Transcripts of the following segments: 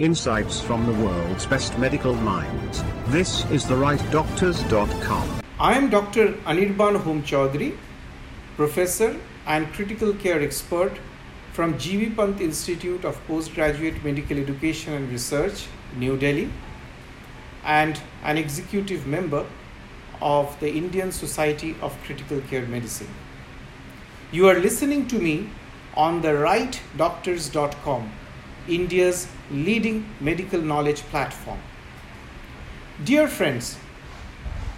Insights from the world's best medical minds. This is therightdoctors.com. I am Dr. Anirban Hom Chaudhary, professor and critical care expert from GB Pant Institute of Postgraduate Medical Education and Research, New Delhi, and an executive member of the Indian Society of Critical Care Medicine. You are listening to me on the rightdoctors.com, India's leading medical knowledge platform. Dear friends,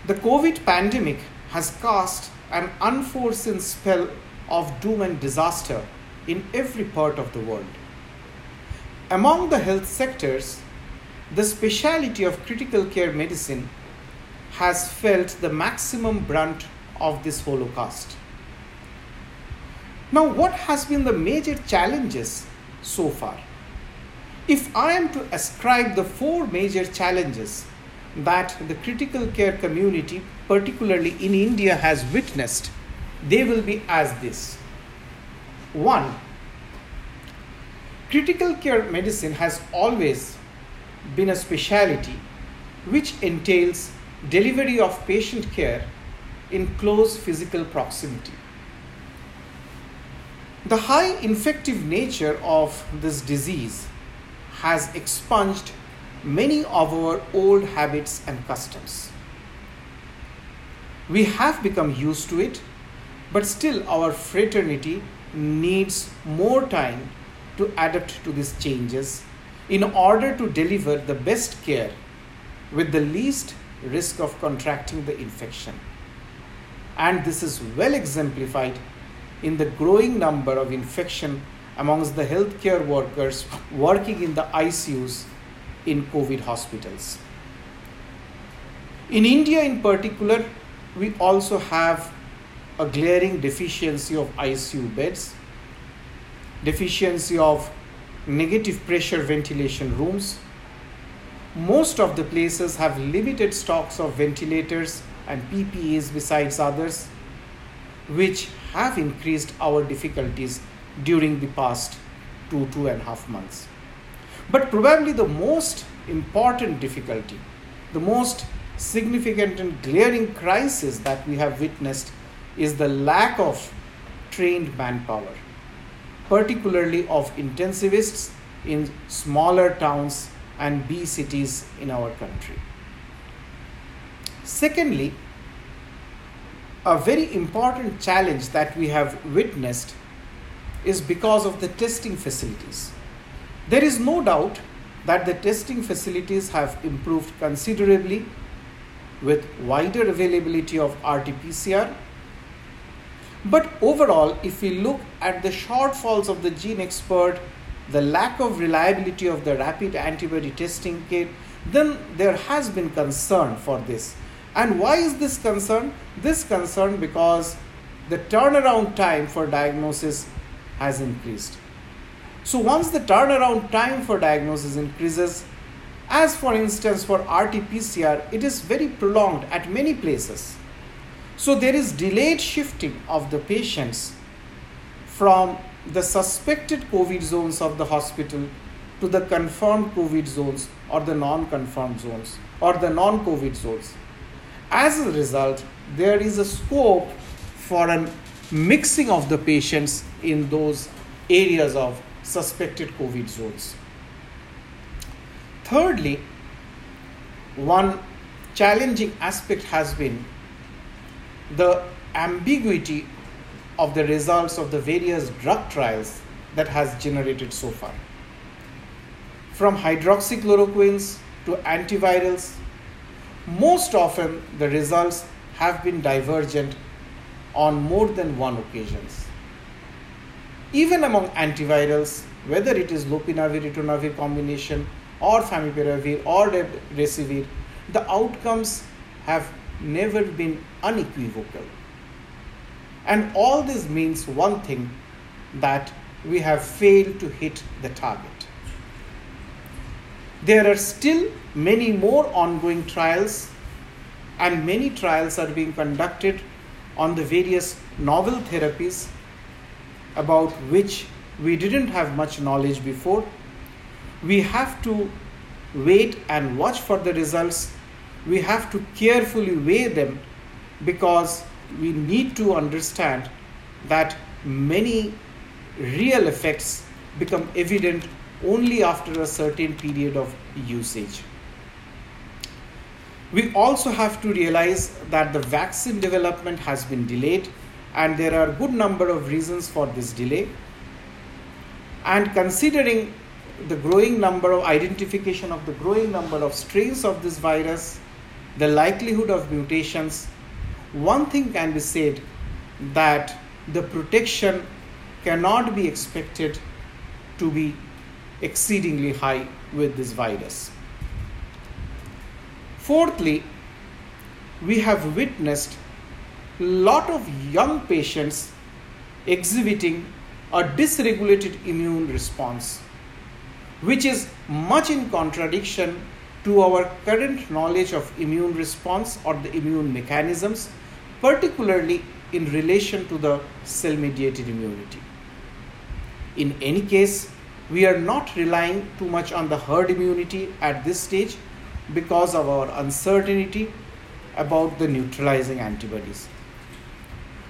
the COVID pandemic has cast an unforeseen spell of doom and disaster in every part of the world. Among the health sectors, the specialty of critical care medicine has felt the maximum brunt of this holocaust. Now, what has been the major challenges so far? If I am to ascribe the four major challenges that the critical care community, particularly in India, has witnessed, they will be as this. One, critical care medicine has always been a specialty which entails delivery of patient care in close physical proximity. The high infective nature of this disease has expunged many of our old habits and customs. We have become used to it, but still our fraternity needs more time to adapt to these changes in order to deliver the best care with the least risk of contracting the infection. And this is well exemplified in the growing number of infection amongst the healthcare workers working in the ICUs in COVID hospitals. In India, in particular, we also have a glaring deficiency of ICU beds, deficiency of negative pressure ventilation rooms. Most of the places have limited stocks of ventilators and PPEs besides others, which have increased our difficulties during the past two, two and a half months. But probably the most important difficulty, the most significant and glaring crisis that we have witnessed is the lack of trained manpower, particularly of intensivists in smaller towns and B cities in our country. Secondly, a very important challenge that we have witnessed is because of the testing facilities. There is no doubt that the testing facilities have improved considerably with wider availability of RT PCR. But overall, if we look at the shortfalls of the GeneXpert, the lack of reliability of the rapid antibody testing kit, then there has been concern for this. And why is this concern? This concern because the turnaround time for diagnosis has increased. So once the turnaround time for diagnosis increases, as for instance for RT-PCR, it is very prolonged at many places. So there is delayed shifting of the patients from the suspected COVID zones of the hospital to the confirmed COVID zones or the non-confirmed zones or the non-COVID zones. As a result, there is a scope for a mixing of the patients in those areas of suspected COVID zones. Thirdly, one challenging aspect has been the ambiguity of the results of the various drug trials that has generated so far. From hydroxychloroquines to antivirals, most often the results have been divergent on more than one occasions. Even among antivirals, whether it is lopinavir ritonavir combination or favipiravir or remdesivir, the outcomes have never been unequivocal. And all this means one thing that we have failed to hit the target. There are still many more ongoing trials, and many trials are being conducted on the various novel therapies about which we didn't have much knowledge before. we have to wait and watch for the results. We have to carefully weigh them because we need to understand that many real effects become evident only after a certain period of usage. We also have to realize that the vaccine development has been delayed and there are a good number of reasons for this delay. And considering the growing number of identification of the growing number of strains of this virus, the likelihood of mutations, one thing can be said that the protection cannot be expected to be exceedingly high with this virus. Fourthly, we have witnessed lot of young patients exhibiting a dysregulated immune response, which is much in contradiction to our current knowledge of immune response or the immune mechanisms, particularly in relation to the cell mediated immunity. In any case, we are not relying too much on the herd immunity at this stage because of our uncertainty about the neutralizing antibodies.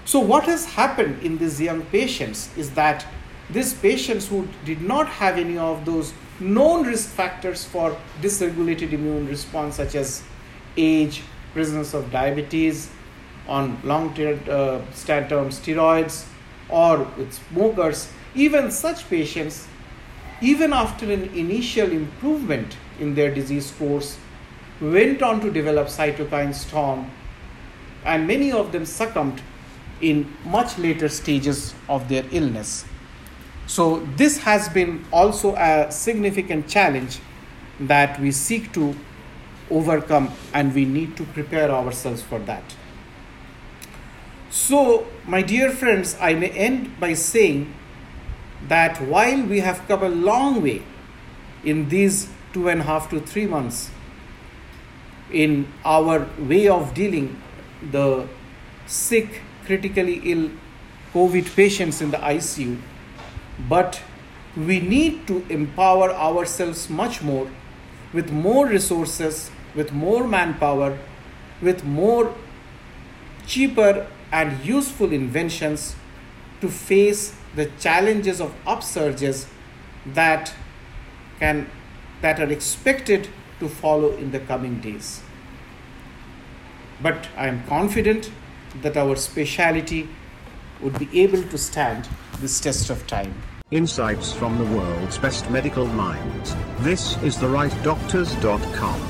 So, what has happened in these young patients is that these patients who did not have any of those known risk factors for dysregulated immune response, such as age, presence of diabetes, on long term uh, steroids, or with smokers, even such patients, even after an initial improvement in their disease course, went on to develop cytokine storm, and many of them succumbed in much later stages of their illness. So, this has been also a significant challenge that we seek to overcome, and we need to prepare ourselves for that. So, my dear friends, I may end by saying that while we have come a long way in these two and a half to three months in our way of dealing the sick critically ill covid patients in the icu but we need to empower ourselves much more with more resources with more manpower with more cheaper and useful inventions to face the challenges of upsurges that can that are expected to follow in the coming days but i am confident that our speciality would be able to stand this test of time Insights from the world's best medical minds. This is the rightdoctors.com.